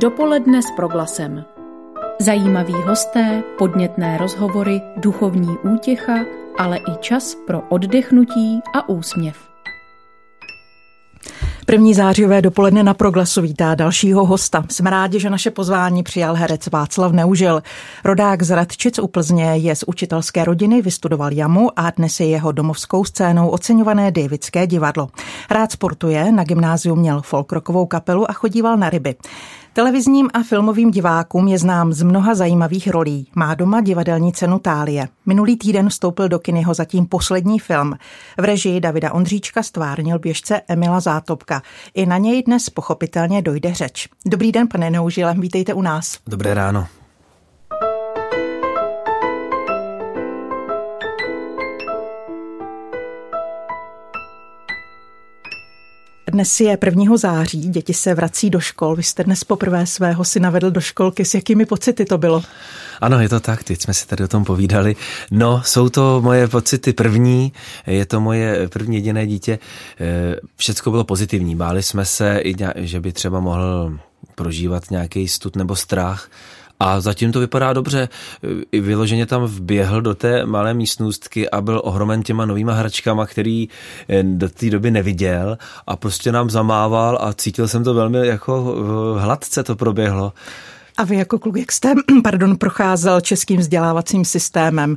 Dopoledne s proglasem. Zajímaví hosté, podnětné rozhovory, duchovní útěcha, ale i čas pro oddechnutí a úsměv. První zářijové dopoledne na Proglasu vítá dalšího hosta. Jsme rádi, že naše pozvání přijal herec Václav Neužil. Rodák z Radčic u Plzně je z učitelské rodiny, vystudoval jamu a dnes je jeho domovskou scénou oceňované Davidské divadlo. Rád sportuje, na gymnáziu měl folkrokovou kapelu a chodíval na ryby. Televizním a filmovým divákům je znám z mnoha zajímavých rolí. Má doma divadelní cenu Tálie. Minulý týden vstoupil do kin jeho zatím poslední film. V režii Davida Ondříčka stvárnil běžce Emila Zátopka. I na něj dnes pochopitelně dojde řeč. Dobrý den, pane Neužile, vítejte u nás. Dobré ráno. Dnes je 1. září, děti se vrací do škol. Vy jste dnes poprvé svého syna vedl do školky. S jakými pocity to bylo? Ano, je to tak, teď jsme si tady o tom povídali. No, jsou to moje pocity první, je to moje první jediné dítě. Eh, Všechno bylo pozitivní. Báli jsme se, že by třeba mohl prožívat nějaký stud nebo strach, a zatím to vypadá dobře. I vyloženě tam vběhl do té malé místnostky a byl ohromen těma novýma hračkama, který eh, do té doby neviděl a prostě nám zamával a cítil jsem to velmi jako hladce to proběhlo. A vy jako kluk, jak jste pardon, procházel českým vzdělávacím systémem,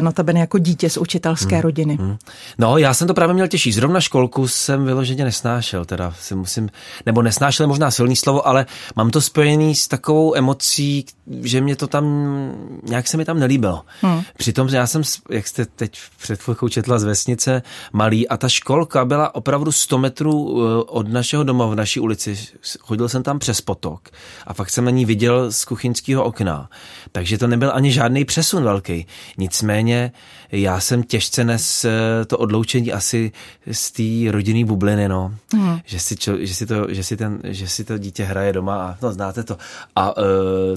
notabene jako dítě z učitelské hmm. rodiny? Hmm. No, já jsem to právě měl těžší. Zrovna školku jsem vyloženě nesnášel, teda si musím, nebo nesnášel možná silný slovo, ale mám to spojený s takovou emocí, že mě to tam, nějak se mi tam nelíbilo. Hmm. Přitom já jsem, jak jste teď před chvilkou četla z vesnice, malý a ta školka byla opravdu 100 metrů eh, od našeho doma v naší ulici. Chodil jsem tam přes potok a fakt jsem na ní viděl viděl z kuchyňského okna. Takže to nebyl ani žádný přesun velký. Nicméně já jsem těžce nes eh, to odloučení asi z té rodinné bubliny, no. Hmm. Že, si, čo, že, si to, že, si ten, že si to dítě hraje doma a no, znáte to. A uh,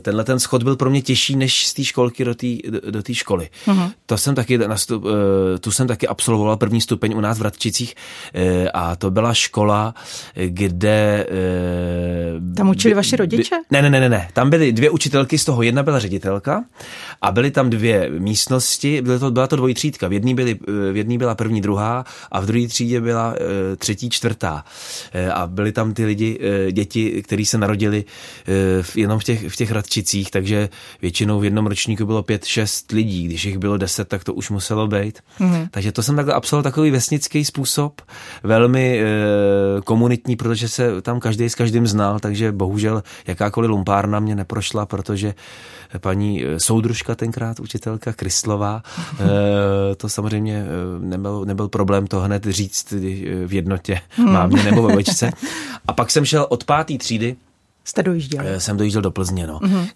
tenhle ten schod byl pro mě těžší než z té školky do té do, do školy. Hmm. To jsem taky, nastup, uh, tu jsem taky absolvoval první stupeň u nás v Radčicích uh, a to byla škola, kde... Uh, Tam učili by, vaši rodiče? By, ne, ne, ne, ne. Tam byly dvě učitelky, z toho jedna byla ředitelka a byly tam dvě místnosti, byla to, byla to dvojtřídka. V jedné, byly, v jedné byla první, druhá a v druhé třídě byla e, třetí, čtvrtá. E, a byly tam ty lidi, e, děti, kteří se narodili jenom v těch, v těch radčicích, takže většinou v jednom ročníku bylo pět, šest lidí. Když jich bylo deset, tak to už muselo být. Mm-hmm. Takže to jsem takhle absolvoval takový vesnický způsob, velmi komunitní, protože se tam každý s každým znal, takže bohužel jakákoliv lumpárna mě neprošla, protože paní soudružka tenkrát, učitelka Kryslová, Eh, to samozřejmě eh, nebyl, nebyl problém to hned říct v jednotě hmm. mámě nebo babičce. A pak jsem šel od páté třídy Jste dojížděl? Eh, jsem dojížděl do Plzně, no. Mm-hmm.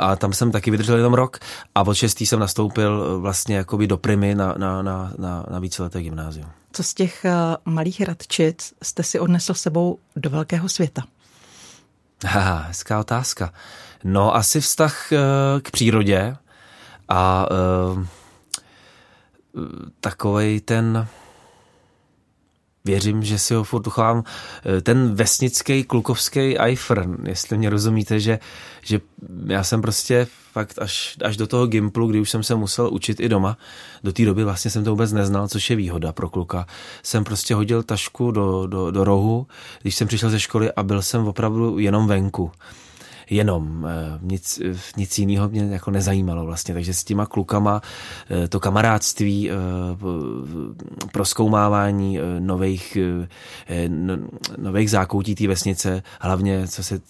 A tam jsem taky vydržel jenom rok a od šestý jsem nastoupil vlastně jakoby do primy na, na, na, na, na víceleté gymnázium. Co z těch malých radčic jste si odnesl sebou do velkého světa? Haha, hezká otázka. No asi vztah k přírodě a uh, takovej ten věřím, že si ho furt uchovám, ten vesnický klukovský ajfr, jestli mě rozumíte, že, že já jsem prostě fakt až, až do toho gimplu, kdy už jsem se musel učit i doma, do té doby vlastně jsem to vůbec neznal, což je výhoda pro kluka, jsem prostě hodil tašku do, do, do rohu, když jsem přišel ze školy a byl jsem opravdu jenom venku jenom. Eh, nic, nic jiného mě jako nezajímalo vlastně, takže s těma klukama eh, to kamarádství, eh, proskoumávání nových, nových zákoutí té vesnice, hlavně co se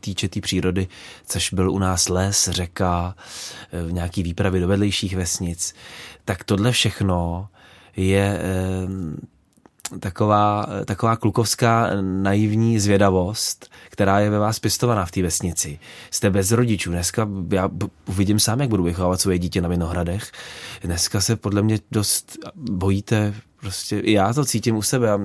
týče té tý přírody, což byl u nás les, řeka, nějaký výpravy do vedlejších vesnic, tak tohle všechno je taková, taková klukovská naivní zvědavost, která je ve vás pěstovaná v té vesnici. Jste bez rodičů. Dneska já uvidím sám, jak budu vychovávat svoje dítě na Vinohradech. Dneska se podle mě dost bojíte prostě já to cítím u sebe a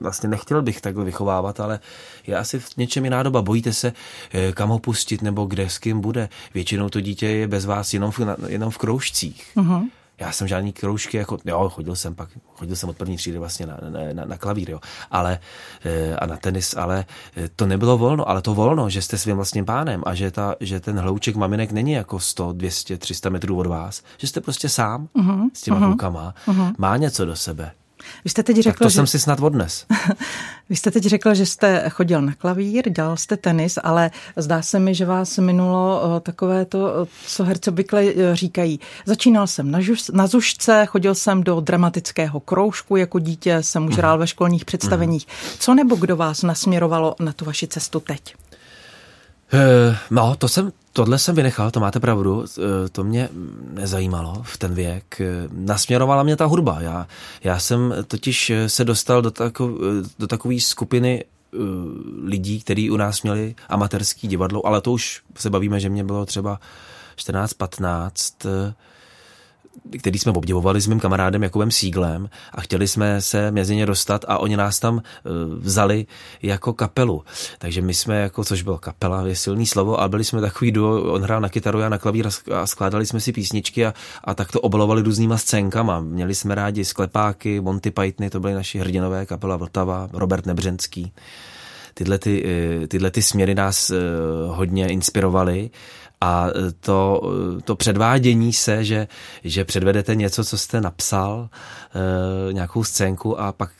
vlastně nechtěl bych takhle vychovávat, ale je asi v něčem jiná doba. Bojíte se, eh, kam ho pustit nebo kde s kým bude. Většinou to dítě je bez vás jenom v, jenom v kroužcích. Uh-huh. Já jsem žádný kroužky, jako, jo, chodil jsem pak, chodil jsem od první třídy vlastně na, na, na, klavír, jo, ale, eh, a na tenis, ale eh, to nebylo volno, ale to volno, že jste svým vlastním pánem a že, ta, že ten hlouček maminek není jako 100, 200, 300 metrů od vás, že jste prostě sám uh-huh, s těma uh-huh, klukama, uh-huh. má něco do sebe. Vy jste teď řekl, tak to že... jsem si snad odnes. Vy jste teď řekl, že jste chodil na klavír, dělal jste tenis, ale zdá se mi, že vás minulo eh, takové to, eh, co herci obvykle eh, říkají. Začínal jsem na, žuž, na zušce, chodil jsem do dramatického kroužku, jako dítě jsem už hrál ve školních představeních. Co nebo kdo vás nasměrovalo na tu vaši cestu teď? No, to jsem, tohle jsem vynechal, to máte pravdu, to mě nezajímalo v ten věk. Nasměrovala mě ta hudba. Já, já jsem totiž se dostal do, tako, do takové skupiny lidí, kteří u nás měli amatérský divadlo, ale to už se bavíme, že mě bylo třeba 14-15 který jsme obdivovali s mým kamarádem Jakubem Síglem a chtěli jsme se mezi ně dostat a oni nás tam eh, vzali jako kapelu. Takže my jsme jako, což bylo kapela, je silný slovo, a byli jsme takový duo, on hrál na kytaru, já na klavír a skládali jsme si písničky a, a tak to obalovali různýma scénkama. Měli jsme rádi sklepáky, Monty Pythony, to byly naši hrdinové, kapela Vltava, Robert Nebřenský tyhle, ty, eh, tyhle ty směry nás eh, hodně inspirovaly a to, to předvádění se, že, že předvedete něco, co jste napsal, e, nějakou scénku a pak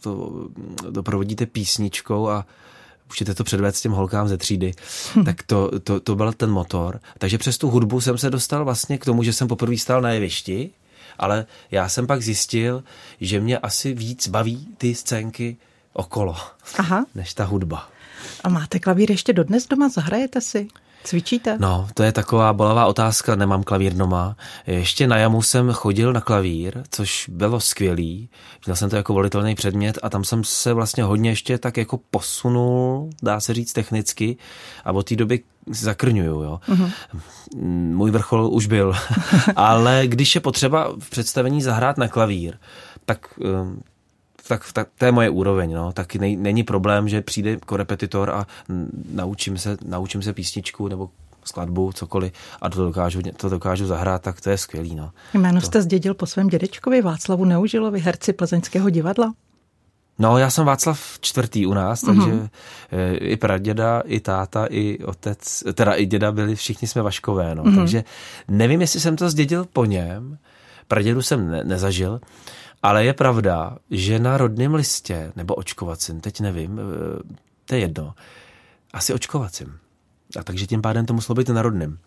to doprovodíte písničkou a můžete to předvést těm holkám ze třídy, hm. tak to, to, to byl ten motor. Takže přes tu hudbu jsem se dostal vlastně k tomu, že jsem poprvé stál na jevišti, ale já jsem pak zjistil, že mě asi víc baví ty scénky okolo, Aha. než ta hudba. A máte klavír ještě dodnes doma? Zahrajete si? Cvičíte? No, to je taková bolavá otázka, nemám klavír doma. Ještě na jamu jsem chodil na klavír, což bylo skvělý. Měl jsem to jako volitelný předmět a tam jsem se vlastně hodně ještě tak jako posunul, dá se říct technicky a od té doby zakrňuju, jo. Uh-huh. Můj vrchol už byl. Ale když je potřeba v představení zahrát na klavír, tak tak, tak to je moje úroveň, no. Taky nej, není problém, že přijde korepetitor a naučím se, naučím se písničku nebo skladbu, cokoliv a to dokážu, to dokážu zahrát, tak to je skvělý. No. Jméno to... jste zdědil po svém dědečkovi Václavu Neužilovi, herci plzeňského divadla? No, já jsem Václav čtvrtý u nás, takže uh-huh. i praděda, i táta, i otec, teda i děda byli, všichni jsme Vaškové, no. Uh-huh. Takže nevím, jestli jsem to zdědil po něm, pradědu jsem ne- nezažil, ale je pravda, že na rodném listě, nebo očkovacím, teď nevím, eh, to je jedno, asi očkovacím. A takže tím pádem to muselo být na rodném.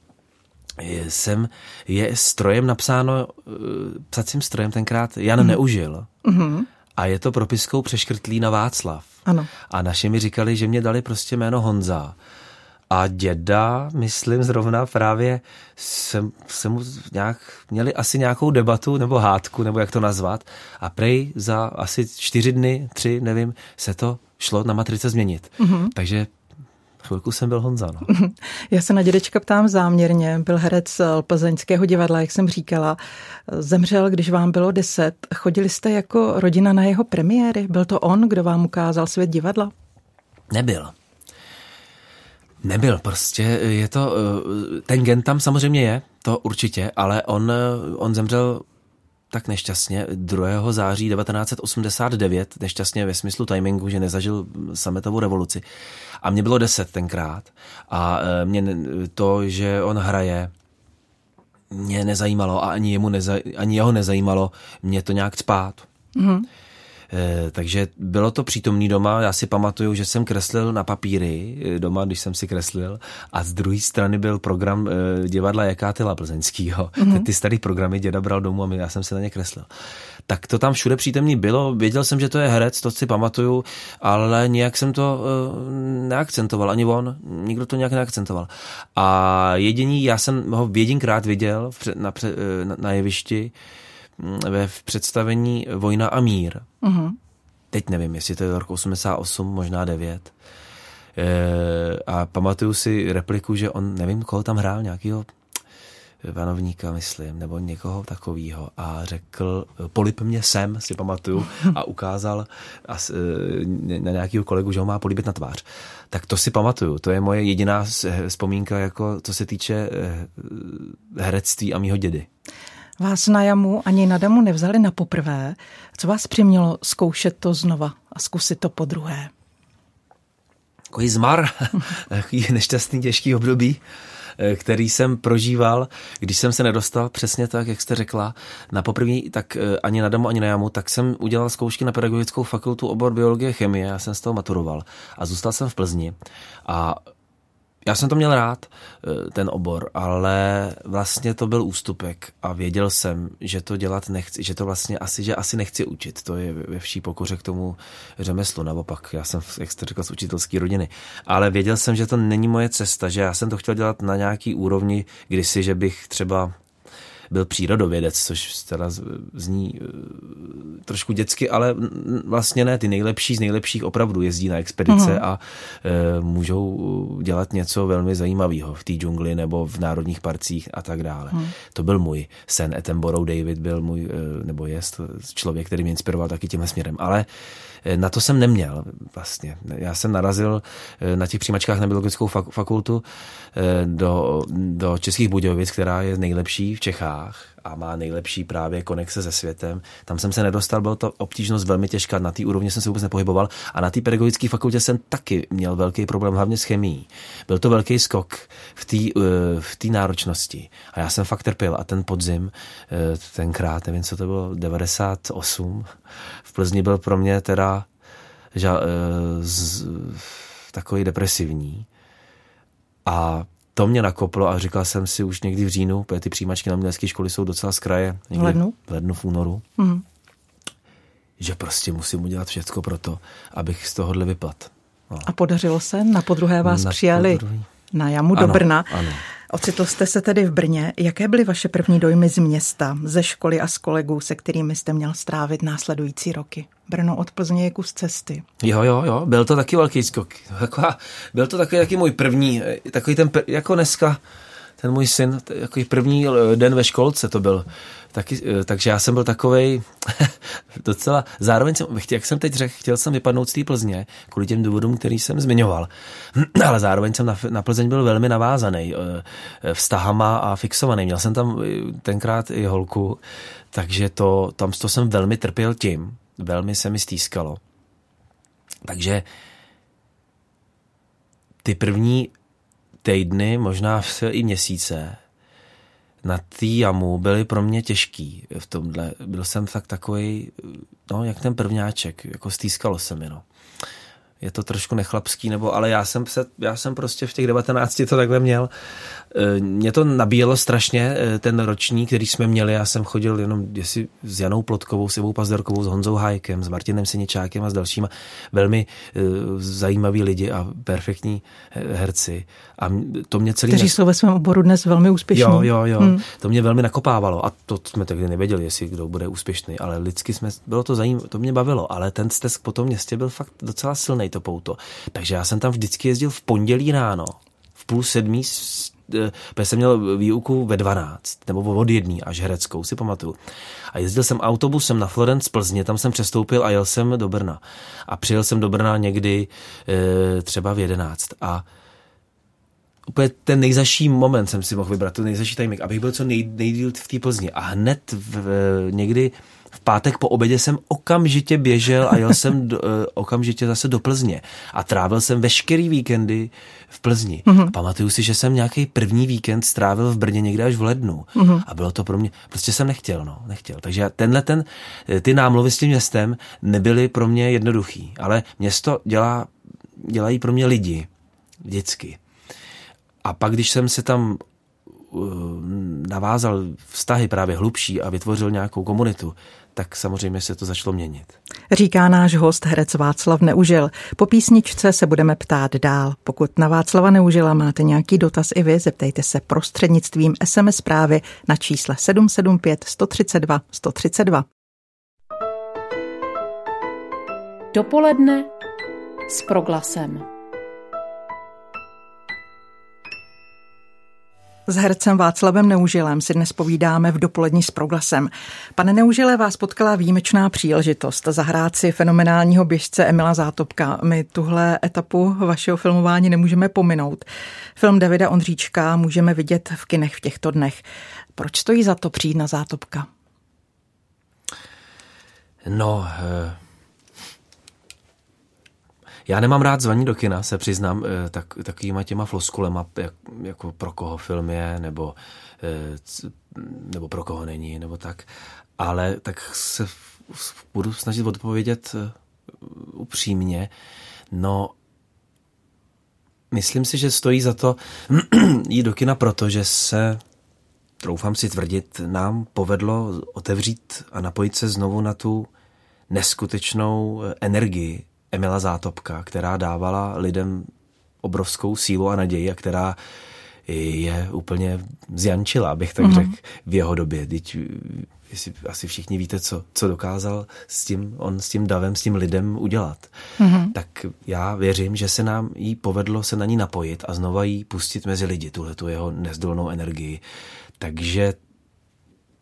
Jsem, je strojem napsáno, eh, psacím strojem tenkrát Jan mm. Neužil. Mm-hmm. A je to propiskou přeškrtlý na Václav. Ano. A naši mi říkali, že mě dali prostě jméno Honza. A děda, myslím zrovna právě, jsem, jsem mu nějak, měli asi nějakou debatu nebo hádku, nebo jak to nazvat. A prej za asi čtyři dny, tři, nevím, se to šlo na matrice změnit. Mm-hmm. Takže chvilku jsem byl Honza. No. Já se na dědečka ptám záměrně. Byl herec plzeňského divadla, jak jsem říkala. Zemřel, když vám bylo deset. Chodili jste jako rodina na jeho premiéry? Byl to on, kdo vám ukázal svět divadla? Nebyl. Nebyl, prostě je to, eh, ten gen tam samozřejmě je, to určitě, ale on, eh, on zemřel tak nešťastně 2. září 1989, nešťastně ve smyslu timingu, že nezažil sametovou revoluci. A mě bylo 10 tenkrát. A eh, mě to, že on hraje, mě nezajímalo a ani, jemu neza, ani jeho nezajímalo mě to nějak spát. Mm-hmm. Eh, takže bylo to přítomný doma. Já si pamatuju, že jsem kreslil na papíry eh, doma, když jsem si kreslil. A z druhé strany byl program eh, divadla Jakátila plzeňskýho. Mm-hmm. Ty staré programy děda bral domů a já jsem si na ně kreslil. Tak to tam všude přítomný bylo. Věděl jsem, že to je herec, to si pamatuju, ale nějak jsem to neakcentoval. Ani on, nikdo to nějak neakcentoval. A jediný, já jsem ho jedinkrát viděl na, na, na jevišti, ve představení Vojna a mír. Uh-huh. Teď nevím, jestli to je rok 88, možná 9. E, a pamatuju si repliku, že on, nevím, koho tam hrál, nějakého panovníka, myslím, nebo někoho takového a řekl, polip mě sem, si pamatuju, a ukázal na nějakého kolegu, že ho má políbit na tvář. Tak to si pamatuju, to je moje jediná vzpomínka, jako co se týče eh, herectví a mýho dědy. Vás na jamu ani na damu nevzali na poprvé. Co vás přimělo zkoušet to znova a zkusit to po druhé? Takový zmar, takový nešťastný, těžký období. Eh, který jsem prožíval, když jsem se nedostal přesně tak, jak jste řekla, na poprvé, tak eh, ani na domu, ani na jamu, tak jsem udělal zkoušky na pedagogickou fakultu obor biologie chemie, já jsem z toho maturoval a zůstal jsem v Plzni. A já jsem to měl rád, eh, ten obor, ale vlastně to byl ústupek a věděl jsem, že to dělat nechci, že to vlastně asi, že asi nechci učit. To je ve vší pokoře k tomu řemeslu. Naopak, já jsem, jak jste řekl, z učitelské rodiny. Ale věděl jsem, že to není moje cesta, že já jsem to chtěl dělat na nějaký úrovni kdysi, že bych třeba byl přírodovědec, což teda zní eh, trošku dětsky, ale vlastně ne, ty nejlepší z nejlepších opravdu jezdí na expedice uh-huh. a e, můžou dělat něco velmi zajímavého v té džungli nebo v národních parcích a tak dále. Uh-huh. To byl můj sen. Attenborough David byl můj, e, nebo je člověk, který mě inspiroval taky tímhle směrem. Ale na to jsem neměl vlastně. Já jsem narazil na těch přijímačkách na biologickou fakultu do, do Českých Budějovic, která je nejlepší v Čechách a má nejlepší právě konexe se světem. Tam jsem se nedostal, byla to obtížnost velmi těžká, na té úrovni jsem se vůbec nepohyboval a na té pedagogické fakultě jsem taky měl velký problém, hlavně s chemií. Byl to velký skok v té eh, v tý náročnosti a já jsem fakt trpěl a ten podzim, eh, tenkrát, nevím, co to bylo, 98, v Plzni byl pro mě teda ža, eh, z, takový depresivní a to mě nakoplo a říkal jsem si už někdy v říjnu, protože ty přijímačky na umělecké školy jsou docela z kraje. V lednu? V lednu, v únoru. Mm. Že prostě musím udělat všechno pro to, abych z tohohle vypad. No. A podařilo se? Na podruhé vás na přijali podruhý. na jamu ano, do Brna. Ano. Ocitl jste se tedy v Brně. Jaké byly vaše první dojmy z města, ze školy a z kolegů, se kterými jste měl strávit následující roky? Brno od Plzně je kus cesty. Jo, jo, jo, byl to taky velký skok. Taková, byl to taky, taky můj první, takový ten, jako dneska, ten můj syn, takový první den ve školce to byl. Taky, eh, takže já jsem byl takovej docela, zároveň jsem, jak jsem teď řekl, chtěl jsem vypadnout z té Plzně, kvůli těm důvodům, který jsem zmiňoval, ale zároveň jsem na, na Plzeň byl velmi navázaný eh, vztahama a fixovaný. Měl jsem tam eh, tenkrát i holku, takže to, tam to jsem velmi trpěl tím, velmi se mi stýskalo. Takže ty první týdny, možná i měsíce, na té jamu byly pro mě těžký v tomhle. Byl jsem tak takový, no, jak ten prvňáček, jako stýskalo se mi, no je to trošku nechlapský, nebo, ale já jsem, se, já jsem prostě v těch 19 to takhle měl. E, mě to nabíjelo strašně, e, ten roční, který jsme měli, já jsem chodil jenom jestli s Janou Plotkovou, s Ivou Pazderkovou, s Honzou Hájkem, s Martinem Siničákem a s dalšíma velmi e, zajímaví lidi a perfektní herci. A to mě celý... Kteří jsou ve svém oboru dnes velmi úspěšní. Jo, jo, jo. Hmm. To mě velmi nakopávalo a to jsme tehdy nevěděli, jestli kdo bude úspěšný, ale lidsky jsme, bylo to zajímavé, to mě bavilo, ale ten stesk po tom městě byl fakt docela silný to pouto. Takže já jsem tam vždycky jezdil v pondělí ráno, v půl sedmí, eh, protože jsem měl výuku ve 12, nebo od jedný až hereckou, si pamatuju. A jezdil jsem autobusem na Florence Plzně, tam jsem přestoupil a jel jsem do Brna. A přijel jsem do Brna někdy e, třeba v 11. A úplně ten nejzaší moment jsem si mohl vybrat, ten nejzaší timing, abych byl co nej, nejdíl v té Plzni. A hned v, v, někdy pátek po obědě jsem okamžitě běžel a jel jsem do, uh, okamžitě zase do Plzně. A trávil jsem veškerý víkendy v Plzni. Mm-hmm. A pamatuju si, že jsem nějaký první víkend strávil v Brně někde až v lednu. Mm-hmm. A bylo to pro mě, prostě jsem nechtěl, no, nechtěl. Takže tenhle ten, eh, ty námluvy s tím městem nebyly pro mě jednoduchý. Ale město dělá, dělají pro mě lidi. Vždycky. A pak, když jsem se tam uh, navázal vztahy právě hlubší a vytvořil nějakou komunitu, tak samozřejmě se to začalo měnit. Říká náš host herec Václav Neužil. Po písničce se budeme ptát dál. Pokud na Václava Neužila máte nějaký dotaz i vy, zeptejte se prostřednictvím SMS zprávy na čísle 775 132 132. Dopoledne s proglasem. S hercem Václavem Neužilem si dnes povídáme v dopolední s proglasem. Pane Neužile, vás potkala výjimečná příležitost zahrát si fenomenálního běžce Emila Zátopka. My tuhle etapu vašeho filmování nemůžeme pominout. Film Davida Ondříčka můžeme vidět v kinech v těchto dnech. Proč stojí za to přijít na Zátopka? No, eh, já nemám rád zvaní do kina, se přiznám, eh, tak, takovýma těma floskulema, jak, jako pro koho film je, nebo, eh, nebo pro koho není, nebo tak. Ale tak se budu snažit odpovědět eh, upřímně. No, myslím si, že stojí za to jít do kina, protože se, troufám si tvrdit, nám povedlo otevřít a napojit se znovu na tu neskutečnou energii, Emila Zátopka, která dávala lidem obrovskou sílu a naději a která je úplně zjančila, abych tak mm-hmm. řekl, v jeho době. Teď jestli asi všichni víte, co, co dokázal s tím, on s tím davem, s tím lidem udělat. Mm-hmm. Tak já věřím, že se nám jí povedlo se na ní napojit a znova jí pustit mezi lidi, tuhle tu jeho nezdolnou energii. Takže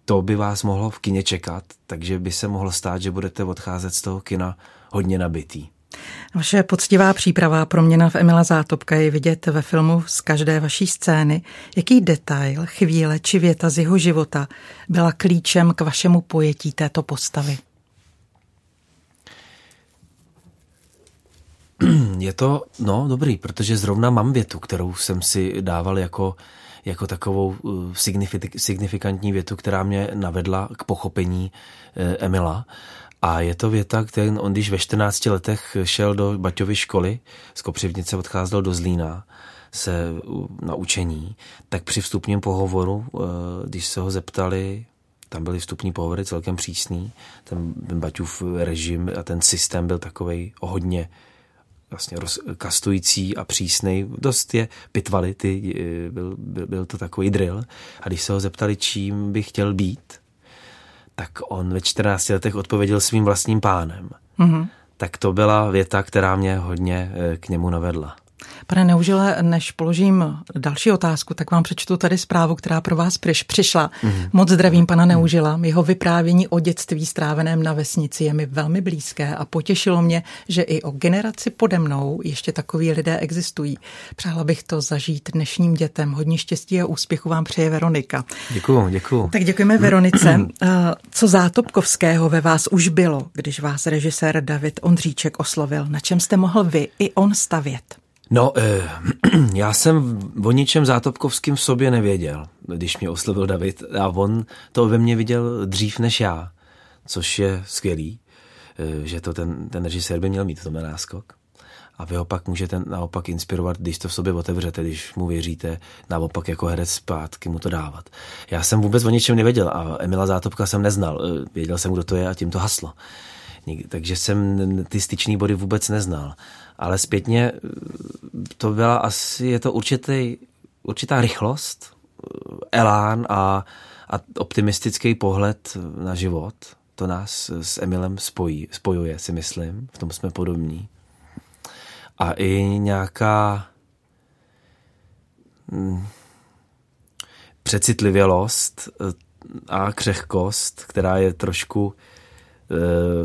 to by vás mohlo v kině čekat, takže by se mohlo stát, že budete odcházet z toho kina hodně nabitý. Vaše poctivá příprava proměna v Emila Zátopka je vidět ve filmu z každé vaší scény. Jaký detail, chvíle či věta z jeho života byla klíčem k vašemu pojetí této postavy? Je to, no dobrý, protože zrovna mám větu, kterou jsem si dával jako, jako takovou uh, signifikantní větu, která mě navedla k pochopení uh, Emila. A je to věta, kterou on, když ve 14 letech šel do Baťovy školy, z Kopřivnice odcházel do Zlína se na učení, tak při vstupním pohovoru, eh, když se ho zeptali, tam byly vstupní pohovory celkem přísný, ten, ten Baťův režim a ten systém byl takovej hodně vlastně kastující a přísný. Dost je pitvali, ty, eh, byl, byl, byl to takový drill. A když se ho zeptali, čím by chtěl být, tak on ve 14 letech odpověděl svým vlastním pánem. Mm-hmm. Tak to byla věta, která mě hodně eh, k němu navedla. Pane Neužile, než položím další otázku, tak vám přečtu tady zprávu, která pro vás přiš, přišla. Mm-hmm. Moc zdravím pana Neužila. Jeho vyprávění o dětství stráveném na vesnici je mi velmi blízké a potěšilo mě, že i o generaci pode mnou ještě takoví lidé existují. Přála bych to zažít dnešním dětem. Hodně štěstí a úspěchu vám přeje Veronika. Děkuju, děkuju. Tak děkujeme Veronice. Eh, co Zátopkovského ve vás už bylo, když vás režisér David Ondříček oslovil? Na čem jste mohl vy i on stavět? No, eh, já jsem o ničem Zátopkovským v sobě nevěděl, když mě oslovil David a on to ve mně viděl dřív než já, což je skvělý, eh, že to ten, ten režisér by měl mít v tom náskok. A vy ho pak můžete naopak inspirovat, když to v sobě otevřete, když mu věříte, naopak jako herec zpátky mu to dávat. Já jsem vůbec o ničem nevěděl a Emila Zátopka jsem neznal. Eh, věděl jsem, kdo to je a tím to haslo. Takže jsem ty styčný body vůbec neznal ale zpětně to byla asi, je to určitý, určitá rychlost, elán a, a optimistický pohled na život. To nás s Emilem spojí, spojuje, si myslím. V tom jsme podobní. A i nějaká hm, přecitlivělost a křehkost, která je trošku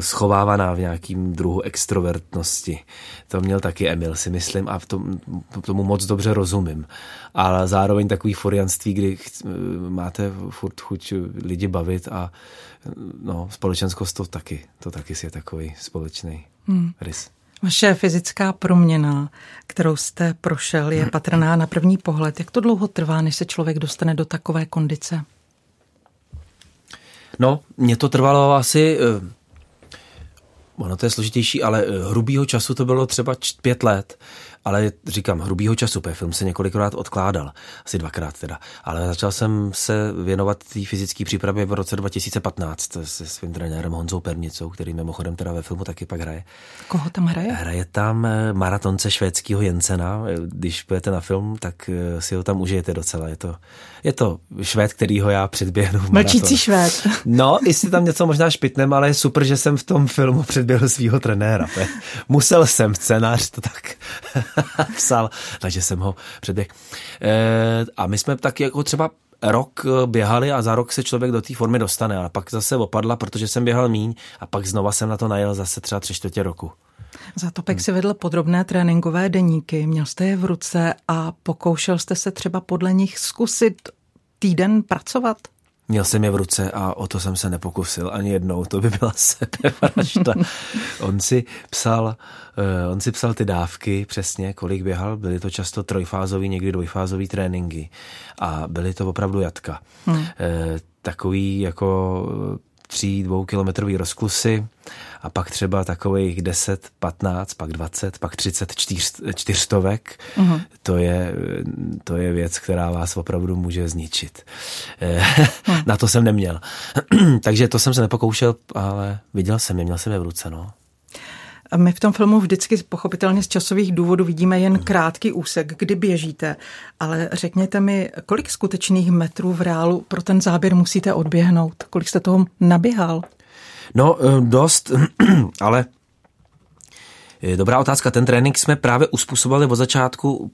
schovávaná v nějakým druhu extrovertnosti. To měl taky Emil, si myslím, a v tom, tomu moc dobře rozumím. Ale zároveň takový forianství, kdy eh, máte furt chuť lidi bavit a no, společenskost to taky, to taky je takový společný hmm. rys. Vaše fyzická proměna, kterou jste prošel, je patrná na první pohled. Jak to dlouho trvá, než se člověk dostane do takové kondice? No, mě to trvalo asi, eh, ono to je složitější, ale eh, hrubýho času to bylo třeba pět let ale říkám, hrubýho času, protože film se několikrát odkládal, asi dvakrát teda, ale začal jsem se věnovat té fyzické přípravě v roce 2015 se svým trenérem Honzou Pernicou, který mimochodem teda ve filmu taky pak hraje. Koho tam hraje? Hraje tam eh, maratonce švédského Jensena, když půjdete na film, tak eh, si ho tam užijete docela, je to, je to švéd, kterýho já předběhnu v Mlčící švéd. No, jestli tam něco možná špitnem, ale je super, že jsem v tom filmu předběhl svého trenéra. Musel jsem, scénář to tak psal, takže jsem ho předběh. E, a my jsme taky jako třeba rok běhali a za rok se člověk do té formy dostane, a pak zase opadla, protože jsem běhal míň a pak znova jsem na to najel zase třeba tři čtvrtě roku. Zatopek hmm. si vedl podrobné tréninkové deníky, měl jste je v ruce a pokoušel jste se třeba podle nich zkusit týden pracovat? Měl jsem je v ruce a o to jsem se nepokusil ani jednou, to by byla sebevražda. on si psal, uh, on si psal ty dávky přesně, kolik běhal, byly to často trojfázový, někdy dvojfázový tréninky a byly to opravdu jatka. Hmm. Uh, takový jako tří, dvou kilometrový rozklusy a pak třeba takových 10, 15, pak 20, pak 30 čtyř, čtyřstovek. Uh-huh. To, je, to je věc, která vás opravdu může zničit. uh-huh. Na to jsem neměl. Takže to jsem se nepokoušel, ale viděl jsem je, měl jsem je v ruce. No. My v tom filmu vždycky pochopitelně z časových důvodů vidíme jen krátký úsek, kdy běžíte, ale řekněte mi, kolik skutečných metrů v reálu pro ten záběr musíte odběhnout? Kolik jste toho naběhal? No, eh, dost, ale eh, Dobrá otázka. Ten trénink jsme právě uspůsobili od začátku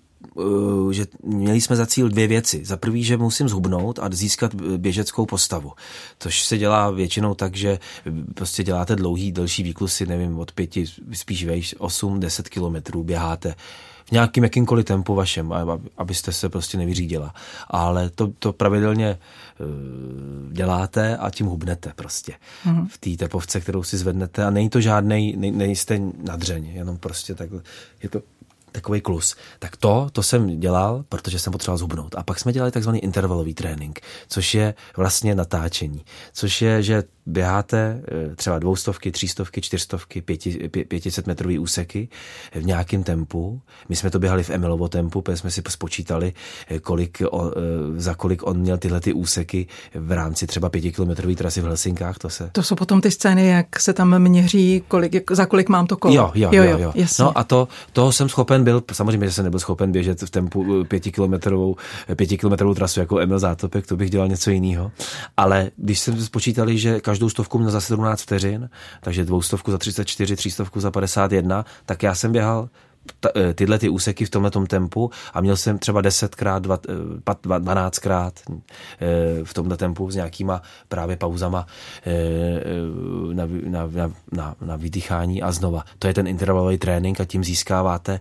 že měli jsme za cíl dvě věci. Za prvý, že musím zhubnout a získat běžeckou postavu, což se dělá většinou tak, že prostě děláte dlouhý, delší výklusy, nevím, od pěti, spíš vejš, 8, 10 kilometrů běháte v nějakým jakýmkoliv tempu vašem, abyste se prostě nevyřídila. Ale to, to pravidelně eh, děláte a tím hubnete prostě mm-hmm. v té tepovce, kterou si zvednete a není to žádnej, ne, nejste nadřeň, jenom prostě takhle. Je to takový klus. Tak to, to jsem dělal, protože jsem potřeboval zhubnout. A pak jsme dělali takzvaný intervalový trénink, což je vlastně natáčení. Což je, že běháte eh, třeba dvoustovky, třístovky, čtyřstovky, pěti, pě, pětiset metrový úseky v nějakém tempu. My jsme to běhali v Emilovo tempu, protože jsme si spočítali, eh, kolik on, eh, za kolik on měl tyhle ty úseky v rámci třeba pětikilometrové trasy v Helsinkách. To, se... to jsou potom ty scény, jak se tam měří, kolik, za kolik mám to kolo. Jo, jo, jo. jo, jo. No a to, toho jsem schopen byl, samozřejmě, že jsem nebyl schopen běžet v tempu pětikilometrovou, pětikilometrovou trasu jako Emil Zátopek, to bych dělal něco jiného. Ale když jsem spočítali, že každou stovku měl za 17 vteřin, takže dvoustovku za 34, třístovku za 51, tak já jsem běhal eh, tyhle ty úseky v tomhle tempu a měl jsem třeba 10krát, 12krát eh, eh, v tomhle tempu s nějakýma právě pauzama na, na, na, na, na vydýchání a znova. To je ten intervalový trénink a tím získáváte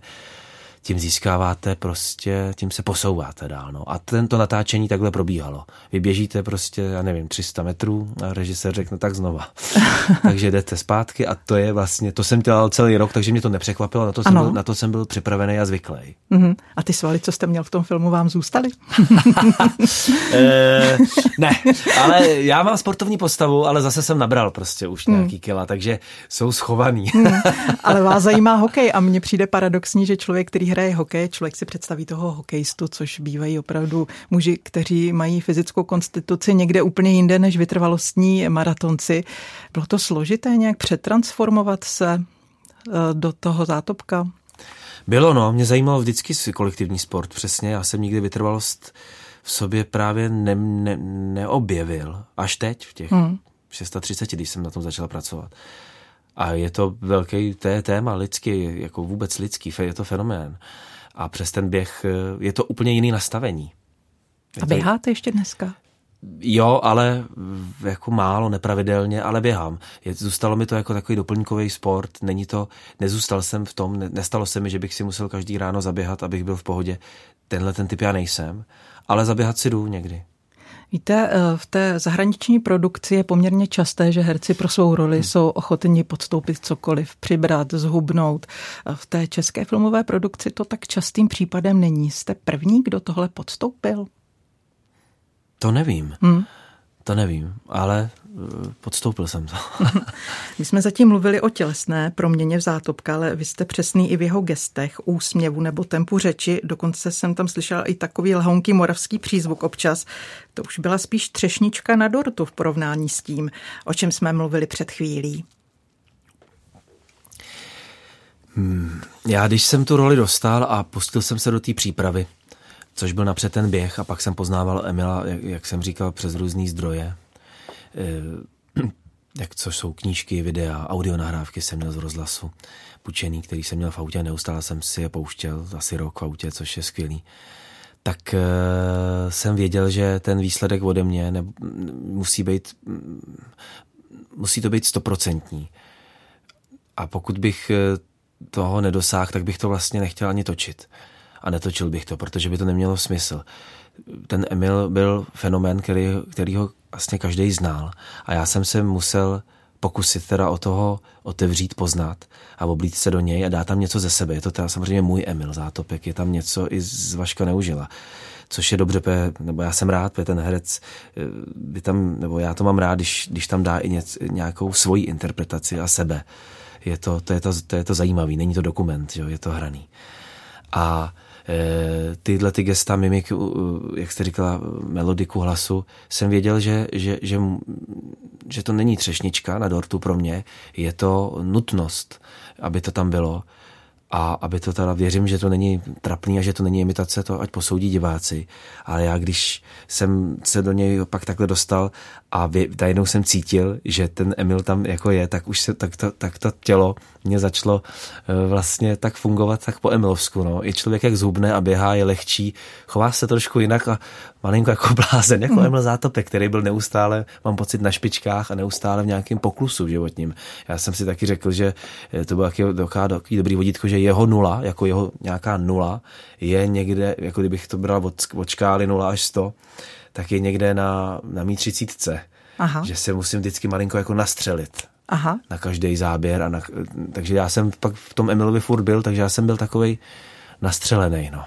tím získáváte prostě, tím se posouváte dál. No. A tento natáčení takhle probíhalo. Vy běžíte prostě, já nevím, 300 metrů a režisér řekne tak znova. takže jdete zpátky a to je vlastně, to jsem dělal celý rok, takže mě to nepřekvapilo, na to, jsem byl, na to jsem byl připravený a zvyklý. Uh-huh. A ty svaly, co jste měl v tom filmu, vám zůstaly? e, ne, ale já mám sportovní postavu, ale zase jsem nabral prostě už hmm. nějaký kila, takže jsou schovaný. hmm. Ale vás zajímá hokej a mně přijde paradoxní, že člověk, který hraje hokej, člověk si představí toho hokejistu, což bývají opravdu muži, kteří mají fyzickou konstituci někde úplně jinde než vytrvalostní maratonci. Bylo to složité nějak přetransformovat se eh, do toho zátopka? Bylo, no. Mě zajímalo vždycky kolektivní sport, přesně. Já jsem nikdy vytrvalost v sobě právě ne, ne, neobjevil. Až teď, v těch hmm. 630, když jsem na tom začal pracovat. A je to velký to je téma lidský, jako vůbec lidský, je to fenomén. A přes ten běh je to úplně jiný nastavení. Je a běháte ještě dneska? Jo, ale jako málo, nepravidelně, ale běhám. Je, zůstalo mi to jako takový doplňkový sport, není to, nezůstal jsem v tom, ne, nestalo se mi, že bych si musel každý ráno zaběhat, abych byl v pohodě. Tenhle ten typ já nejsem, ale zaběhat si jdu někdy. Víte, eh, v té zahraniční produkci je poměrně časté, že herci pro svou roli hmm. jsou ochotni podstoupit cokoliv, přibrat, zhubnout. V té české filmové produkci to tak častým případem není. Jste první, kdo tohle podstoupil? To nevím. Hmm. To nevím, ale podstoupil jsem to. My jsme zatím mluvili o tělesné proměně v zátopka, ale vy jste přesný i v jeho gestech, úsměvu nebo tempu řeči. Dokonce jsem tam slyšela i takový lhonký moravský přízvuk občas. To už byla spíš třešnička na dortu v porovnání s tím, o čem jsme mluvili před chvílí. Hmm. Já když jsem tu roli dostal a pustil jsem se do té přípravy, což byl napřed ten běh a pak jsem poznával Emila, jak, jak jsem říkal, přes různý zdroje. Eh, jak co jsou knížky, videa, audio nahrávky jsem měl z rozhlasu půjčený, který jsem měl v autě, neustále jsem si je pouštěl, asi rok v autě, což je skvělý tak uh, jsem věděl, že ten výsledek ode mě ne, musí být, musí to být stoprocentní. A pokud bych eh, toho nedosáhl, tak bych to vlastně nechtěl ani točit. A netočil bych to, protože by to nemělo smysl. Ten Emil byl fenomén, který, který ho vlastně každý znal. A já jsem se musel pokusit teda o toho otevřít, poznat a oblít se do něj a dát tam něco ze sebe. Je to teda samozřejmě můj Emil Zátopek, je tam něco i z Vaška Neužila což je dobře, nebo já jsem rád, protože ten herec by tam, nebo já to mám rád, když, když tam dá i něco, nějakou svoji interpretaci a sebe. Je to, to, je to, to je to zajímavý, není to dokument, jo, je to hraný. A tyhle ty gesta, mimik, jak jste říkala, melodiku hlasu, jsem věděl, že, že, že, že to není třešnička na dortu pro mě, je to nutnost, aby to tam bylo a aby to teda věřím, že to není trapný a že to není imitace, to ať posoudí diváci. Ale já, když jsem se do něj pak takhle dostal a najednou jsem cítil, že ten Emil tam jako je, tak už se, tak to, tak to tělo mě začalo eh, vlastně tak fungovat tak po Emilovsku. No. I člověk jak zhubne a běhá, je lehčí, chová se trošku jinak a malinko jako blázen, jako mm. Emil Zátopek, který byl neustále, mám pocit, na špičkách a neustále v nějakém poklusu životním. Já jsem si taky řekl, že eh, to byl taky, takový dobrý vodítko, že jeho nula, jako jeho nějaká nula, je někde, jako kdybych to bral od, od škály 0 až 100, tak je někde na, na mý třicítce. Aha. Že se musím vždycky malinko jako nastřelit. Aha. Na každý záběr. A na, takže já jsem pak v tom Emilovi furt byl, takže já jsem byl takovej nastřelený. No.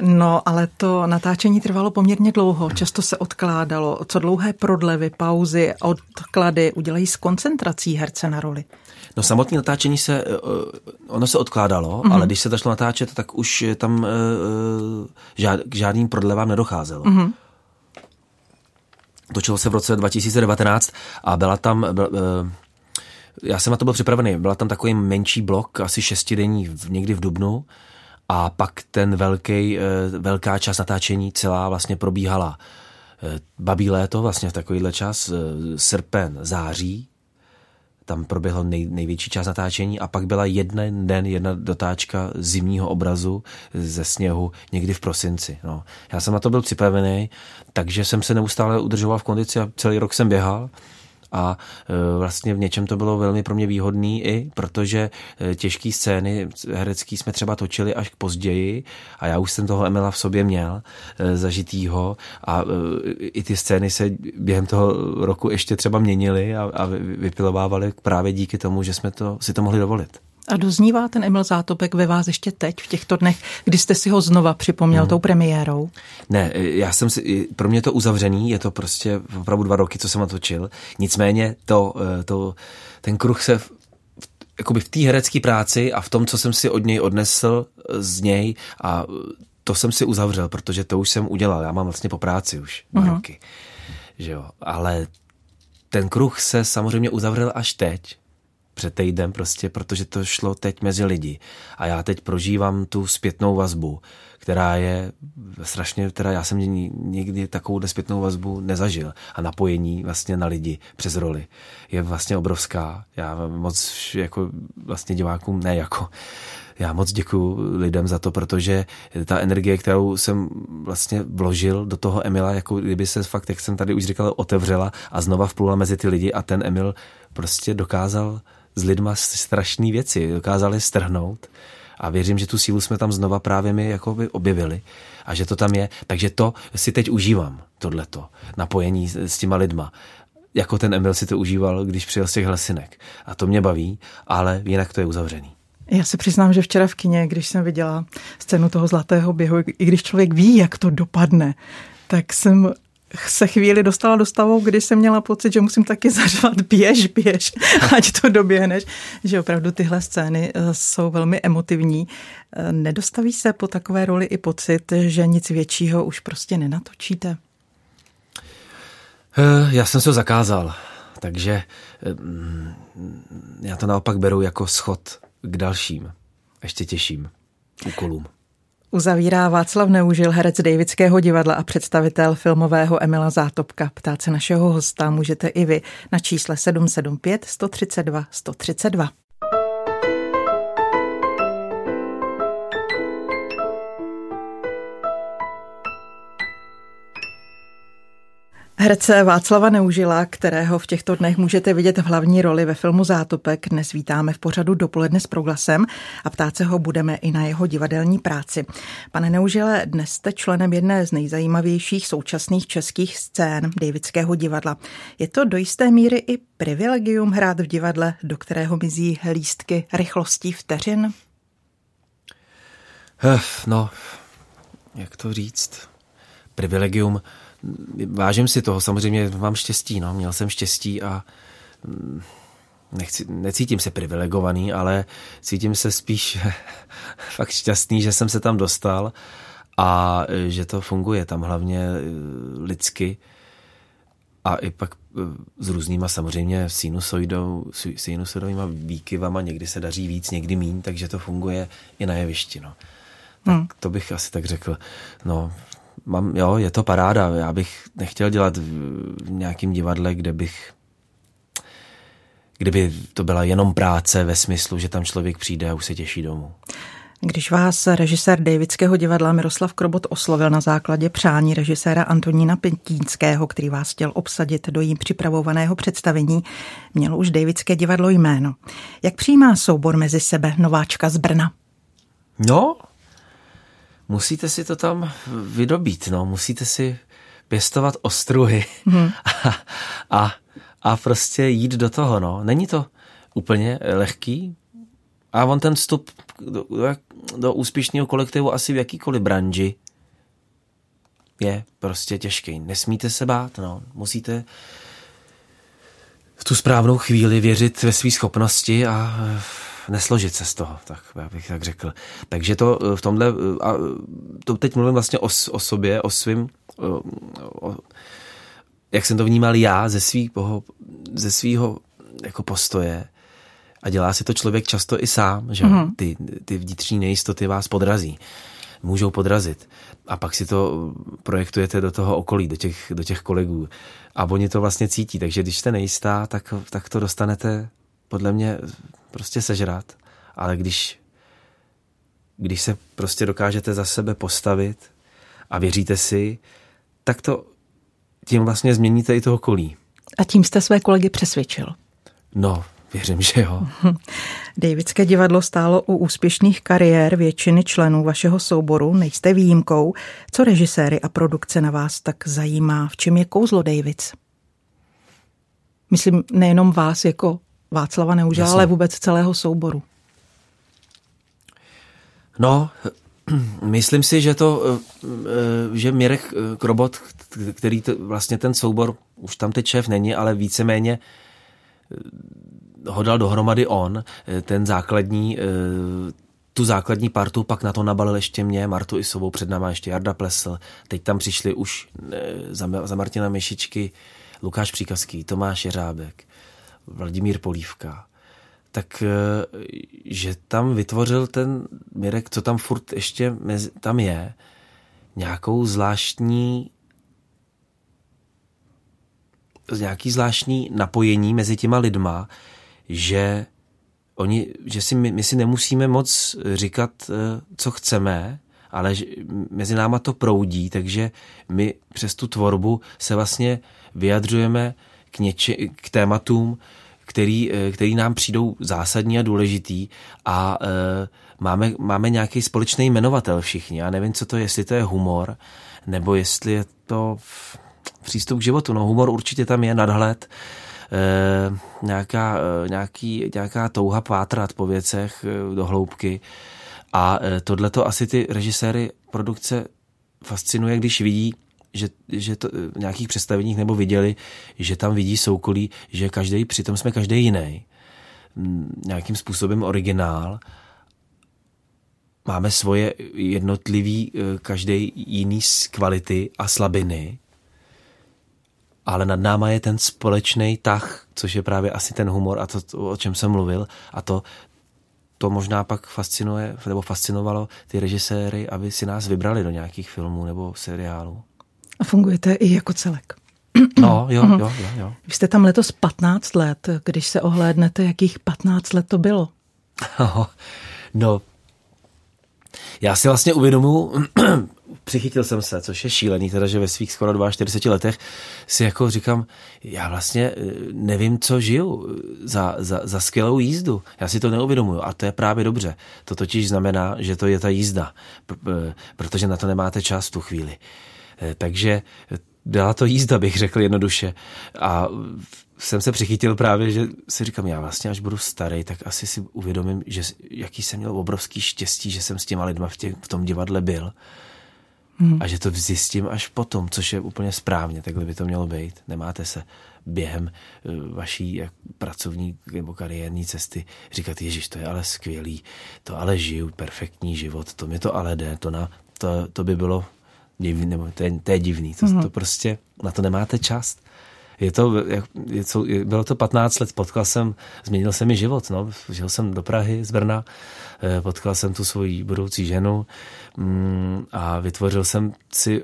no, ale to natáčení trvalo poměrně dlouho, často se odkládalo. Co dlouhé prodlevy, pauzy, odklady udělají s koncentrací herce na roli? No samotné natáčení se, eh, ono se odkládalo, mm-hmm. ale když se začalo natáčet, tak už tam uh, žád, k žádným prodlevám nedocházelo. Mm-hmm. Točilo se v roce 2019 a byla tam, byl, uh, já jsem na to byl připravený, byla tam takový menší blok, asi šestidenní někdy v Dubnu a pak ten velký, uh, velká část natáčení celá vlastně probíhala babí léto, vlastně v takovýhle čas, srpen, září, tam proběhlo nej, největší část natáčení a pak byla jeden den, jedna dotáčka zimního obrazu ze sněhu někdy v prosinci. No. Já jsem na to byl připravený, takže jsem se neustále udržoval v kondici a celý rok jsem běhal a e, vlastně v něčem to bylo velmi pro mě výhodný i, protože e, těžké scény herecký jsme třeba točili až později a já už jsem toho Emila v sobě měl e, zažitýho a i ty scény se během toho roku ještě třeba měnily a, a vypilovávaly právě díky tomu, že jsme to, si to mohli dovolit. A doznívá ten Emil Zátopek ve vás ještě teď, v těchto dnech, kdy jste si ho znova připomněl hmm. tou premiérou? Ne, já jsem si, pro mě to uzavřený, je to prostě opravdu dva roky, co jsem natočil. Nicméně to, eh, to, ten kruh se v, jakoby v té herecké práci a v tom, co jsem si od něj odnesl eh, z něj a to jsem si uzavřel, protože to už jsem udělal. Já mám vlastně po práci už dva uh-huh. roky. Že jo, ale ten kruh se samozřejmě uzavřel až teď, před týdnem prostě, protože to šlo teď mezi lidi. A já teď prožívám tu zpětnou vazbu, která je strašně, teda já jsem nikdy takovou zpětnou vazbu nezažil. A napojení vlastně na lidi přes roli je vlastně obrovská. Já moc jako vlastně divákům, ne jako, já moc děkuji lidem za to, protože ta energie, kterou jsem vlastně vložil do toho Emila, jako kdyby se fakt, jak jsem tady už říkal, otevřela a znova vplula mezi ty lidi a ten Emil prostě dokázal s lidma strašné věci, dokázali strhnout a věřím, že tu sílu jsme tam znova právě my jako by objevili a že to tam je. Takže to si teď užívám, tohleto, napojení s těma lidma. Jako ten Emil si to užíval, když přijel z těch hlasinek. A to mě baví, ale jinak to je uzavřený. Já se přiznám, že včera v kině, když jsem viděla scénu toho zlatého běhu, i když člověk ví, jak to dopadne, tak jsem se chvíli dostala do stavu, kdy jsem měla pocit, že musím taky zařvat běž, běž, ať to doběhneš, že opravdu tyhle scény eh, jsou velmi emotivní. Eh, nedostaví se po takové roli i pocit, že nic většího už prostě nenatočíte? Eh, já jsem se zakázal, takže já to naopak beru jako schod k dalším, ještě těžším úkolům. Uzavírá Václav Neužil, herec Davidského divadla a představitel filmového Emila Zátopka. Ptát se našeho hosta můžete i vy na čísle 775 132 132. Herce Václava Neužila, kterého v těchto dnech můžete vidět v hlavní roli ve filmu Zátopek, dnes vítáme v pořadu Dopoledne s proglasem a ptát se ho budeme i na jeho divadelní práci. Pane Neužile, dnes jste členem jedné z nejzajímavějších současných českých scén Davidského divadla. Je to do jisté míry i privilegium hrát v divadle, do kterého mizí lístky rychlostí vteřin? No, jak to říct? Privilegium vážím si toho, samozřejmě mám štěstí, no, měl jsem štěstí a mm, nechci, necítím se privilegovaný, ale cítím se spíš fakt šťastný, že jsem se tam dostal a e, že to funguje tam hlavně e, lidsky a i pak e, s různýma samozřejmě sinusoidou, sinusoidovými výkyvama, někdy se daří víc, někdy míň, takže to funguje i na jevišti. No. Tak hmm. to bych asi tak řekl. No, mám, jo, je to paráda. Já bych nechtěl dělat v nějakém divadle, kde bych kdyby to byla jenom práce ve smyslu, že tam člověk přijde a už se těší domů. Když vás režisér Davidského divadla Miroslav Krobot oslovil na základě přání režiséra Antonína Pentínského, který vás chtěl obsadit do jím připravovaného představení, mělo už Davidské divadlo jméno. Jak přijímá soubor mezi sebe nováčka z Brna? No, musíte si to tam vydobít, no, musíte si pěstovat ostruhy hmm. a, a, a prostě jít do toho, no. Není to úplně lehký a on ten vstup do, do, do úspěšného kolektivu asi v jakýkoliv branži je prostě těžký. Nesmíte se bát, no. Musíte v tu správnou chvíli věřit ve své schopnosti a nesložit se z toho, tak já bych tak řekl. Takže to eh, v tomhle, eh, a to teď mluvím vlastně o, o sobě, o svým, o, o, jak jsem to vnímal já ze svého, ze svýho jako postoje, a dělá si to člověk často i sám, že mm-hmm. ty, ty vnitřní nejistoty vás podrazí. Můžou podrazit. A pak si to projektujete do toho okolí, do těch, do těch kolegů. A oni to vlastně cítí. Takže když jste nejistá, tak, tak to dostanete podle mě prostě sežrat, ale když, když se prostě dokážete za sebe postavit a věříte si, tak to tím vlastně změníte i toho kolí. A tím jste své kolegy přesvědčil? No, věřím, že jo. Davidské divadlo stálo u úspěšných kariér většiny členů vašeho souboru, nejste výjimkou. Co režiséry a produkce na vás tak zajímá? V čem je kouzlo Davids? Myslím nejenom vás jako Václava Neuža, ale vůbec celého souboru. No, myslím si, že to, eh, eh, že Mirek eh, Krobot, který to, vlastně ten soubor, už tam teď šéf není, ale víceméně ho dal dohromady on, ten základní, tu základní partu, pak na to nabalil ještě mě, Martu Isovou, před náma ještě Jarda Plesl, teď tam přišli už za, za Martina Mešičky Lukáš Příkazký, Tomáš Jeřábek, Vladimír Polívka, tak eh, že tam vytvořil ten Mirek, co tam furt ještě mezi, tam je, nějakou zvláštní nějaký zvláštní napojení mezi těma lidma, že oni, že si my, my si nemusíme moc říkat, eh, co chceme, ale mezi náma to proudí, takže my přes tu tvorbu se vlastně vyjadřujeme k, k tématům, který, eh, který nám přijdou zásadní a důležitý a e, máme, máme nějaký společný jmenovatel všichni. Já nevím, co to je, jestli to je humor, nebo jestli je to přístup k životu. No humor určitě tam je, nadhled, e, nějaká, e, nějaký, nějaká touha pátrat po věcech e, do hloubky a e, tohle to asi ty režiséry produkce fascinuje, když vidí, že, že to v nějakých představeních nebo viděli, že tam vidí soukolí, že každý, přitom jsme každý jiný, nějakým způsobem originál, máme svoje jednotlivý, e, každý jiný kvality a slabiny, ale nad náma je ten společný tah, což je právě asi ten humor a to, o čem jsem mluvil, a to to možná pak fascinuje, nebo fascinovalo ty režiséry, aby si nás vybrali do nějakých filmů nebo seriálů. A fungujete i jako celek. No, jo, jo, jo, jo. Vy jste tam letos 15 let. Když se ohlédnete, jakých 15 let to bylo? No, já si vlastně uvědomuji, přichytil jsem se, což je šílený, teda, že ve svých skoro 42 letech si jako říkám, já vlastně eh, nevím, co žiju za, za, za skvělou jízdu. Já si to neuvědomuju a to je právě dobře. To totiž znamená, že to je ta jízda, protože na to nemáte čas v tu chvíli. Eh, takže byla to jízda, bych řekl jednoduše. A jsem se přichytil právě, že si říkám, já vlastně až budu starý, tak asi si uvědomím, že jaký jsem měl obrovský štěstí, že jsem s těma lidma v, tě, v tom divadle byl. Hmm. A že to zjistím až potom, což je úplně správně, takhle by to mělo být. Nemáte se během eh, vaší pracovní nebo kariérní cesty říkat, ježiš, to je ale skvělý, to ale žiju perfektní život, to mi to ale jde, to, na, to, to by bylo divný, nebo to je, to je divný, to, hmm. to prostě, na to nemáte čas je to, je, co, bylo to 15 let, potkal jsem, změnil se mi život, no. Žil jsem do Prahy z Brna, eh, potkal jsem tu svoji budoucí ženu mm, a vytvořil jsem si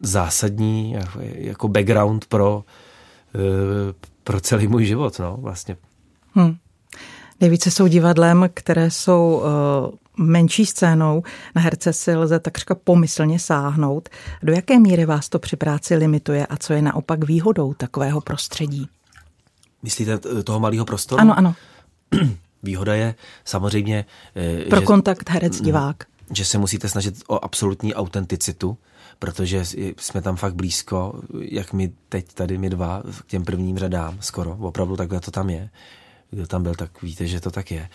zásadní jako background pro, eh, pro celý můj život, no, vlastně. Hmm. Nejvíce jsou divadlem, které jsou uh, menší scénou. Na herce si lze takřka pomyslně sáhnout. Do jaké míry vás to při práci limituje a co je naopak výhodou takového prostředí? Myslíte toho malého prostoru? Ano, ano. Výhoda je samozřejmě... Eh, Pro že, kontakt herec-divák. Že se musíte snažit o absolutní autenticitu, protože jsme tam fakt blízko, jak my teď tady, my dva, k těm prvním řadám skoro, opravdu takhle to tam je kdo tam byl, tak víte, že to tak je.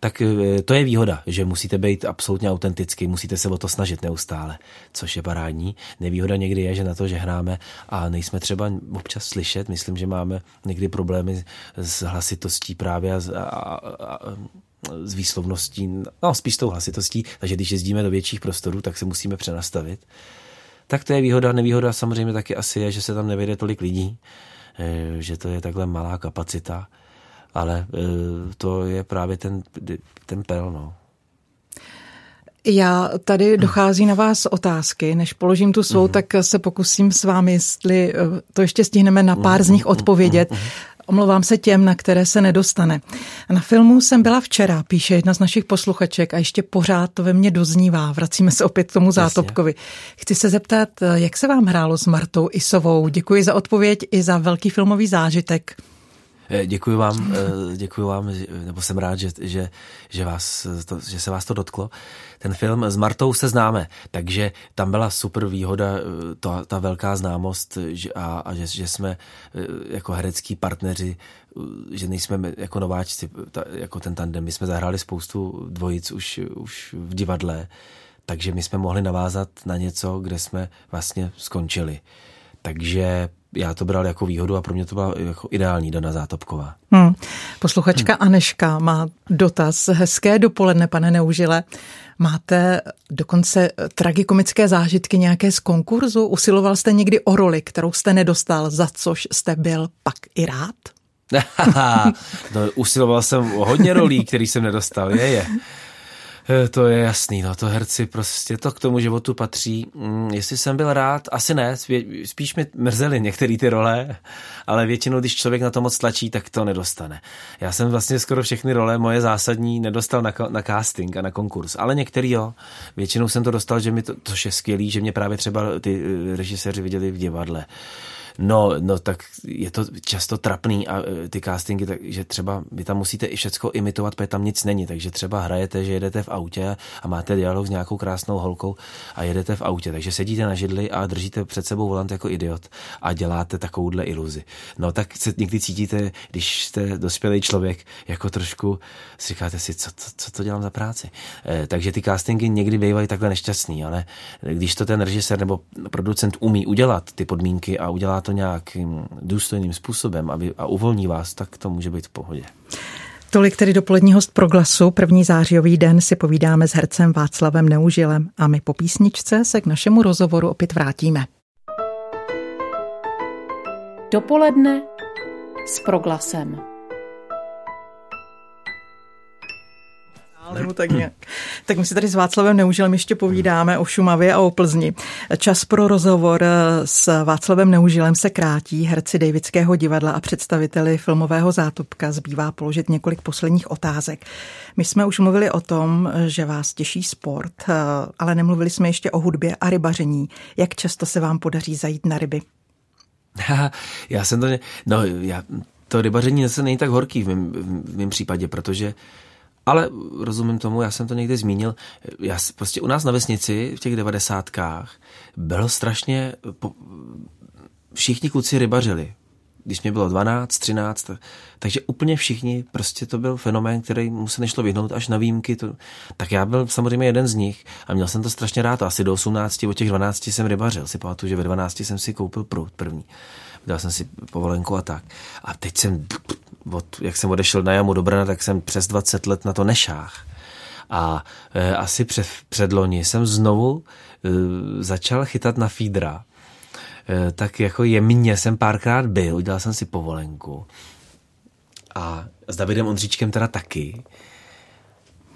Tak eh, to je výhoda, že musíte být absolutně autentický, musíte se o to snažit neustále, což je parádní. Nevýhoda někdy je, že na to, že hráme a nejsme třeba občas slyšet, myslím, že máme někdy problémy s hlasitostí právě a, a, a, s výslovností, no spíš s tou hlasitostí, takže když jezdíme do větších prostorů, tak se musíme přenastavit. Tak to je výhoda. Nevýhoda samozřejmě taky asi je, že se tam nevede tolik lidí, eh, že to je takhle malá kapacita ale e, to je právě ten, ten pel, no. Já tady dochází na vás otázky. Než položím tu svou, mm-hmm. tak se pokusím s vámi, jestli e, to ještě stihneme na pár mm-hmm. z nich mhm. odpovědět. Mm-hmm. Omlouvám se těm, na které se nedostane. Na filmu jsem byla včera, píše jedna z našich posluchaček a ještě pořád to ve mně doznívá. Vracíme se opět k tomu Zátopkovi. Chci se zeptat, jak se vám hrálo s Martou Isovou? Děkuji za odpověď i za velký filmový zážitek. Eh, děkuji vám, eh, děkuji vám, nebo jsem rád, že, že, že, vás to, že se vás to dotklo. Ten film s Martou se známe, takže tam byla super výhoda, eh, ta, ta velká známost a, a že, že jsme jako herecký partneři, že nejsme jako nováčci, ta, jako ten tandem. My jsme zahráli spoustu dvojic už, už v divadle, takže my jsme mohli navázat na něco, kde jsme vlastně skončili. Takže já to bral jako výhodu a pro mě to byla jako ideální Dana Zátopková. Hmm. Posluchačka hmm. Aneška má dotaz. Hezké dopoledne, pane Neužile. Máte dokonce tragikomické zážitky nějaké z konkurzu? Usiloval jste někdy o roli, kterou jste nedostal, za což jste byl pak i rád? no, usiloval jsem o hodně rolí, který jsem nedostal, je, je. Eh, to je jasný, no to herci prostě to k tomu životu patří. Mm, jestli jsem byl rád, asi ne, spíš mi mrzely některé ty role, ale většinou, když člověk na to moc tlačí, tak to nedostane. Já jsem vlastně skoro všechny role moje zásadní nedostal na, na casting a na konkurs, ale některý jo. Většinou jsem to dostal, že mi to, to je skvělý, že mě právě třeba ty eh, režiséři viděli v divadle. No, no tak je to často trapný a e, ty castingy, takže třeba vy tam musíte i všecko imitovat, protože tam nic není, takže třeba hrajete, že jedete v autě a máte dialog s nějakou krásnou holkou a jedete v autě, takže sedíte na židli a držíte před sebou volant jako idiot a děláte takovouhle iluzi. No tak se někdy cítíte, když jste dospělý člověk, jako trošku říkáte si, co, co, co to dělám za práci. E, takže ty castingy někdy bývají takhle nešťastný, ale když to ten režisér nebo producent umí udělat ty podmínky a udělá to nějakým důstojným způsobem aby, a uvolní vás, tak to může být v pohodě. Tolik tedy dopolední host pro glasu. První zářijový den si povídáme s hercem Václavem Neužilem a my po písničce se k našemu rozhovoru opět vrátíme. Dopoledne s proglasem. Nebo tak nějak. Tak my si tady s Václavem Neužilem ještě povídáme o Šumavě a o Plzni. Čas pro rozhovor s Václavem Neužilem se krátí. Herci Davidského divadla a představiteli filmového zátopka zbývá položit několik posledních otázek. My jsme už mluvili o tom, že vás těší sport, ale nemluvili jsme ještě o hudbě a rybaření. Jak často se vám podaří zajít na ryby? já jsem to, no já, to rybaření zase není tak horký v mém, v mém případě, protože ale rozumím tomu, já jsem to někdy zmínil, já prostě u nás na vesnici v těch devadesátkách bylo strašně, po, všichni kluci rybařili, když mě bylo 12, 13, takže úplně všichni, prostě to byl fenomén, který mu se nešlo vyhnout až na výjimky. To, tak já byl samozřejmě jeden z nich a měl jsem to strašně rád. Asi do 18, od těch 12 jsem rybařil. Si pamatuju, že ve 12 jsem si koupil prut první. Dal jsem si povolenku a tak. A teď jsem, od, jak jsem odešel na jamu do Brna, tak jsem přes 20 let na to nešách. A e, asi před, před loni jsem znovu e, začal chytat na fídra Eh, tak jako jemně jsem párkrát byl, udělal jsem si povolenku. A s Davidem Ondříčkem teda taky,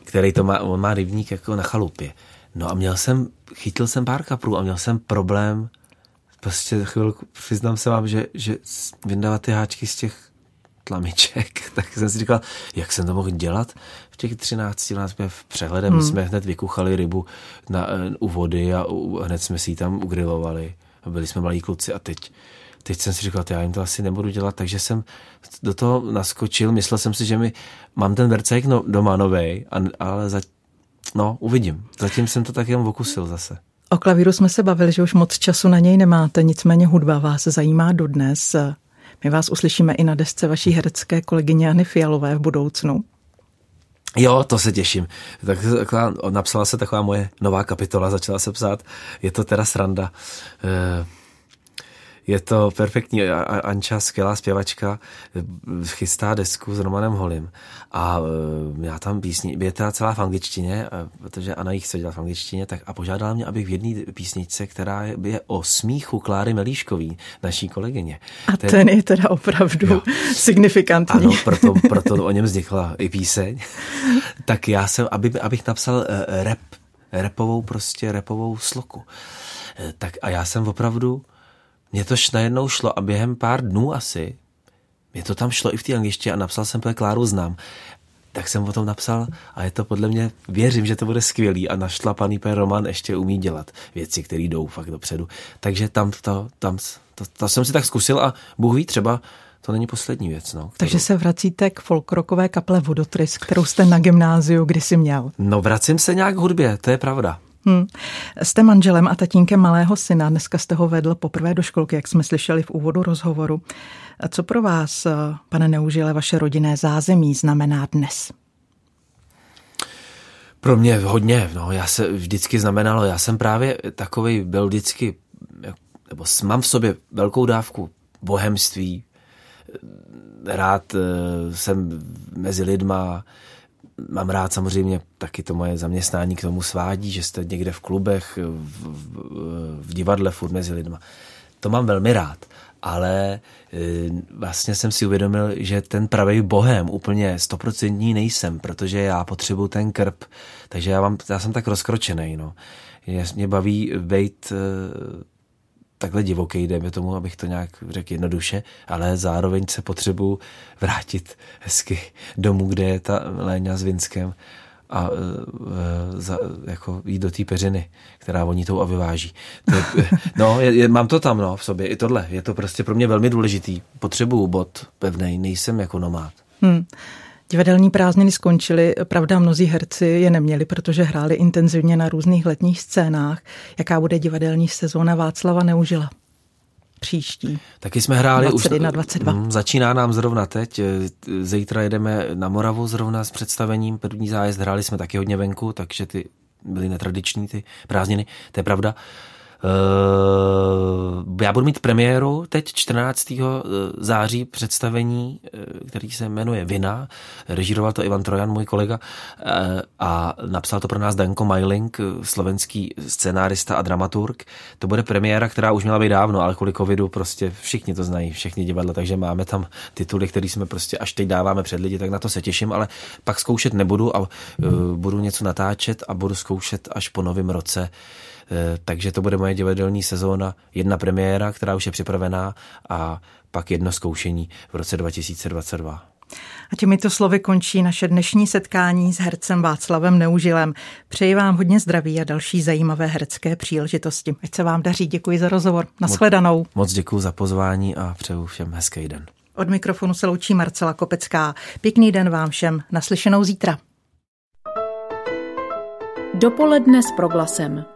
který to má, on má rybník jako na chalupě. No a měl jsem, chytil jsem pár kaprů a měl jsem problém, prostě chvilku, přiznám se vám, že, že vyndávat ty háčky z těch tlamiček, tak jsem si říkal, jak jsem to mohl dělat v těch 13 let jsme v přehledem, hmm. my jsme hned vykuchali rybu na, eh, u vody a u, hned jsme si ji tam ugrilovali byli jsme malí kluci a teď, teď jsem si říkal, já jim to asi nebudu dělat, takže jsem do toho naskočil, myslel jsem si, že mi mám ten vercejk no, doma novej, ale za, no, uvidím. Zatím jsem to tak jenom okusil zase. O klavíru jsme se bavili, že už moc času na něj nemáte, nicméně hudba vás zajímá dodnes. My vás uslyšíme i na desce vaší herecké kolegyně Anny Fialové v budoucnu. Jo, to se těším. Tak, taková, napsala se taková moje nová kapitola, začala se psát. Je to teda sranda. E, je to perfektní. Anča, skvělá zpěvačka, chystá desku s Romanem Holim. A e, já tam písni, je teda celá v angličtině, protože Ana jich chce dělat v angličtině, tak a požádala mě, abych v jedné písničce, která je, o smíchu Kláry Melíškový, naší kolegyně. A ten, ten je teda opravdu jo. signifikantní. Ano, proto, proto o něm vznikla i píseň. tak já jsem, aby, abych napsal uh, rap, repovou prostě, repovou sloku. Tak a já jsem opravdu mně to najednou šlo a během pár dnů asi, mě to tam šlo i v té angličtině a napsal jsem, Kláru znám, tak jsem o tom napsal a je to podle mě, věřím, že to bude skvělý a našlapaný pan Roman ještě umí dělat věci, které jdou fakt dopředu. Takže tam to, tam to, to jsem si tak zkusil a Bůh ví, třeba to není poslední věc. No, kterou... Takže se vracíte k folkrokové kaple Vodotrys, kterou jste na gymnáziu kdysi měl. No vracím se nějak k hudbě, to je pravda. Hmm. Jste manželem a tatínkem malého syna. Dneska jste ho vedl poprvé do školky, jak jsme slyšeli v úvodu rozhovoru. A co pro vás, pane Neužile, vaše rodinné zázemí znamená dnes? Pro mě hodně. No, já se vždycky znamenalo, já jsem právě takový byl vždycky, nebo mám v sobě velkou dávku bohemství. Rád eh, jsem mezi lidma, mám rád samozřejmě taky to moje zaměstnání k tomu svádí, že jste někde v klubech, v, v, v divadle furt mezi lidma. To mám velmi rád, ale e, vlastně jsem si uvědomil, že ten pravý bohem úplně stoprocentní nejsem, protože já potřebuju ten krp, takže já, mám, já jsem tak rozkročený. No. Mě baví být takhle divoký, jdeme tomu, abych to nějak řekl jednoduše, ale zároveň se potřebuji vrátit hezky domů, kde je ta Léňa s Vinskem a uh, za, jako jít do té peřiny, která oni tou a vyváží. To no, je, je, mám to tam no, v sobě, i tohle. Je to prostě pro mě velmi důležitý. Potřebuju bod pevnej, nejsem jako nomád. Hmm. Divadelní prázdniny skončily, pravda mnozí herci je neměli, protože hráli intenzivně na různých letních scénách. Jaká bude divadelní sezóna Václava Neužila? příští. Taky jsme hráli 21, už. 22. Mm, začíná nám zrovna teď. Zítra jedeme na Moravu zrovna s představením. První zájezd hráli jsme taky hodně venku, takže ty byly netradiční ty prázdniny, to je pravda. Uh, já budu mít premiéru teď 14. Eh, září představení, který se jmenuje Vina. Režíroval to Ivan Trojan, můj kolega, a napsal to pro nás Danko Majling, slovenský scenárista a dramaturg. To bude premiéra, která už měla být dávno, ale kvůli covidu prostě všichni to znají, všechny divadla, takže máme tam tituly, které jsme prostě až teď dáváme před lidi, tak na to se těším, ale pak zkoušet nebudu a budu něco natáčet a budu zkoušet až po novém roce. Uh, takže to bude moje divadelní sezóna, jedna premiéra, která už je připravená a pak jedno zkoušení v roce 2022. A těmito slovy končí naše dnešní setkání s hercem Václavem Neužilem. Přeji vám hodně zdraví a další zajímavé herecké příležitosti. Ať se vám daří, děkuji za rozhovor. Naschledanou. Moc, moc děkuji za pozvání a přeju všem hezký den. Od mikrofonu se loučí Marcela Kopecká. Pěkný den vám všem. Naslyšenou zítra. Dopoledne s proglasem.